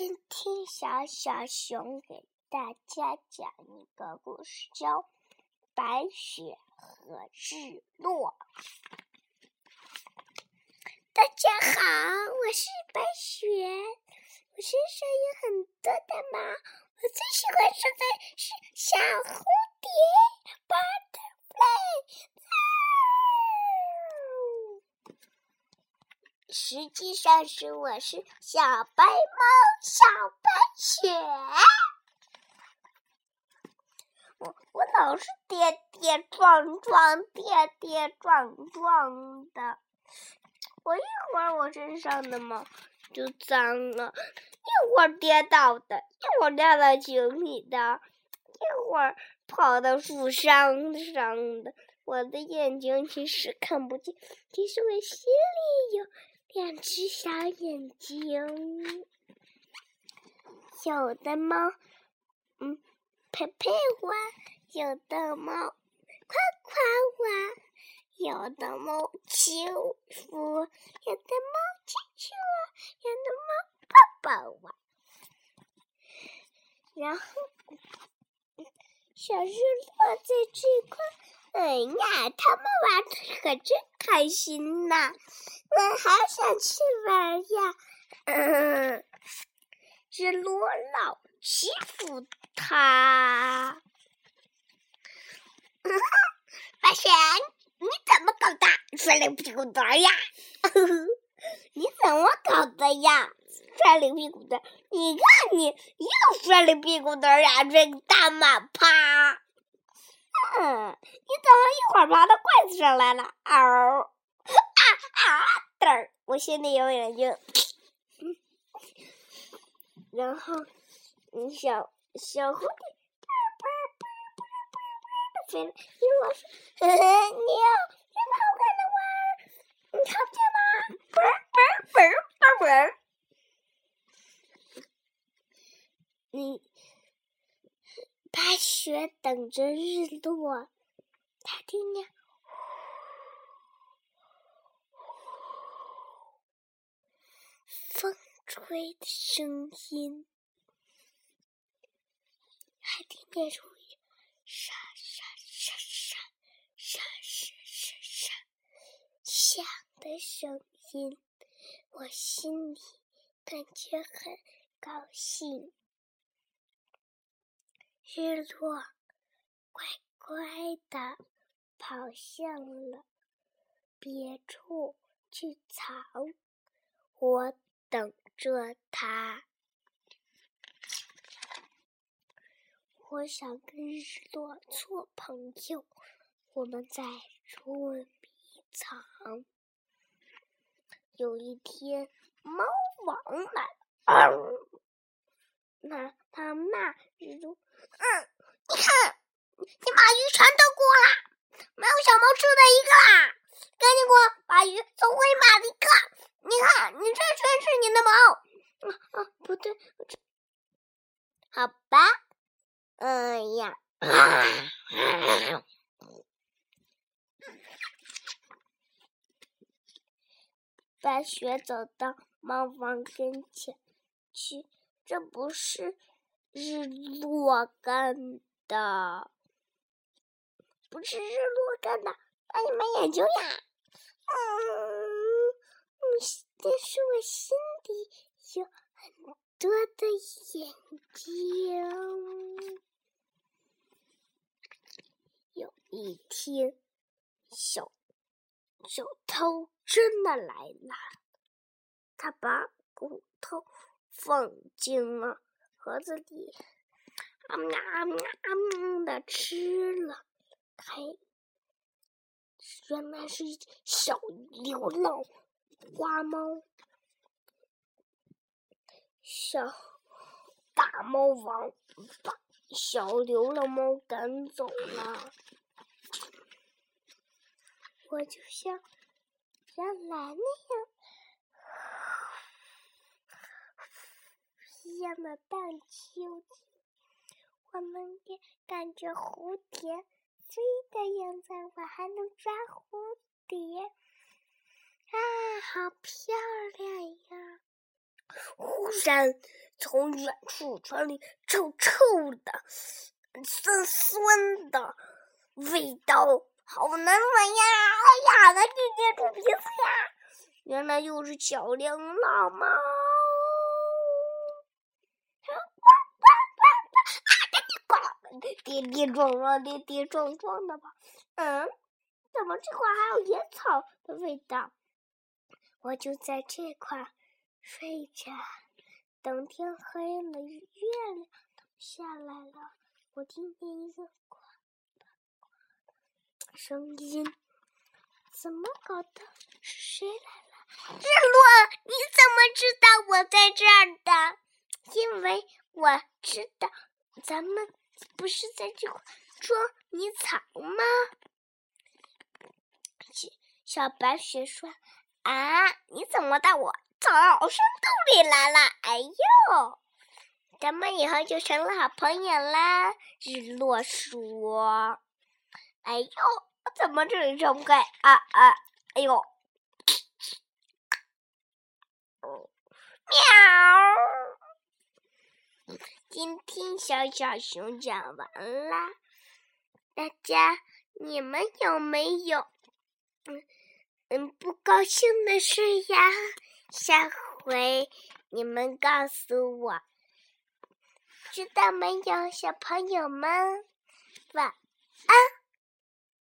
今天小小熊给大家讲一个故事，叫《白雪和日落》。大家好，我是白雪，我身上有很多的毛，我最喜欢说的是小红蝶，butterfly。实际上是我是小白猫，小白雪。我我老是跌跌撞撞，跌跌撞撞的。我一会儿我身上的毛就脏了，一会儿跌倒的，一会儿掉到井里的，一会儿跑到树上上的。我的眼睛其实看不见，其实我心里有。两只小眼睛，有的猫，嗯，陪陪我；有的猫，夸夸我；有的猫欺负我；有的猫亲亲我；有的猫抱抱我。然后，小日落在这块，哎呀，他们玩的可真开心呐！我好想去玩呀！嗯，日罗老欺负他。白雪，你怎么搞的？摔了屁股墩儿呀？你怎么搞的呀？摔了屁股墩？你看你又摔了屁股墩呀！这个大马趴。嗯，你怎么一会儿爬到筷子上来了？嗷！啊嘚儿，我现在有眼睛。然后，你小小狐狸啪啪啪啪啪啪的飞来，因为我是呵呵你要这么好看的花？你看不见吗？你白雪等着日落，他听见。风吹的声音，还听见树叶沙沙沙沙沙沙沙沙响的声音，我心里感觉很高兴。日落乖乖的跑向了别处去藏，我。等着他，我想跟日落做朋友。我们在捉迷藏。有一天，猫王来了，那他骂日落：“嗯，你看，你把鱼全都过了，没有小猫吃的一个啦！赶紧给我把鱼送回马里克。”你看，你这全是你的毛。啊啊，不对，好吧。哎呀，白雪走到猫王跟前去，这不是日落干的，不是日落干的，把你们眼睛呀。嗯。但是我心里有很多的眼睛。有一天，小小偷真的来了，他把骨头放进了盒子里，啊喵啊喵的吃了。还原来是小流浪。花猫，小大猫王把小流浪猫赶走了。我就像原来那样一样的荡秋千，我能感觉蝴蝶飞的样子，我还能抓蝴蝶。啊，好漂亮呀！山从远处传来臭臭的、酸酸的味道，好难闻呀！哎呀，赶紧捏住鼻子呀！原来又是小亮老猫。啊！赶紧跑跌跌撞撞，跌跌撞撞的吧？嗯，怎么这块还有野草的味道？我就在这块睡着，等天黑了，月亮下来了，我听见一个呱呱声音，怎么搞的？是谁来了？日落，你怎么知道我在这儿的？因为我知道咱们。不是在这块捉迷藏吗？小白雪说：“啊，你怎么到我草深洞里来了？哎呦，咱们以后就成了好朋友啦。”日落说：“哎呦，怎么这里这么怪啊啊？哎呦，喵。”今天小小熊讲完啦，大家你们有没有嗯嗯不高兴的事呀？下回你们告诉我，知道没有，小朋友们，晚安。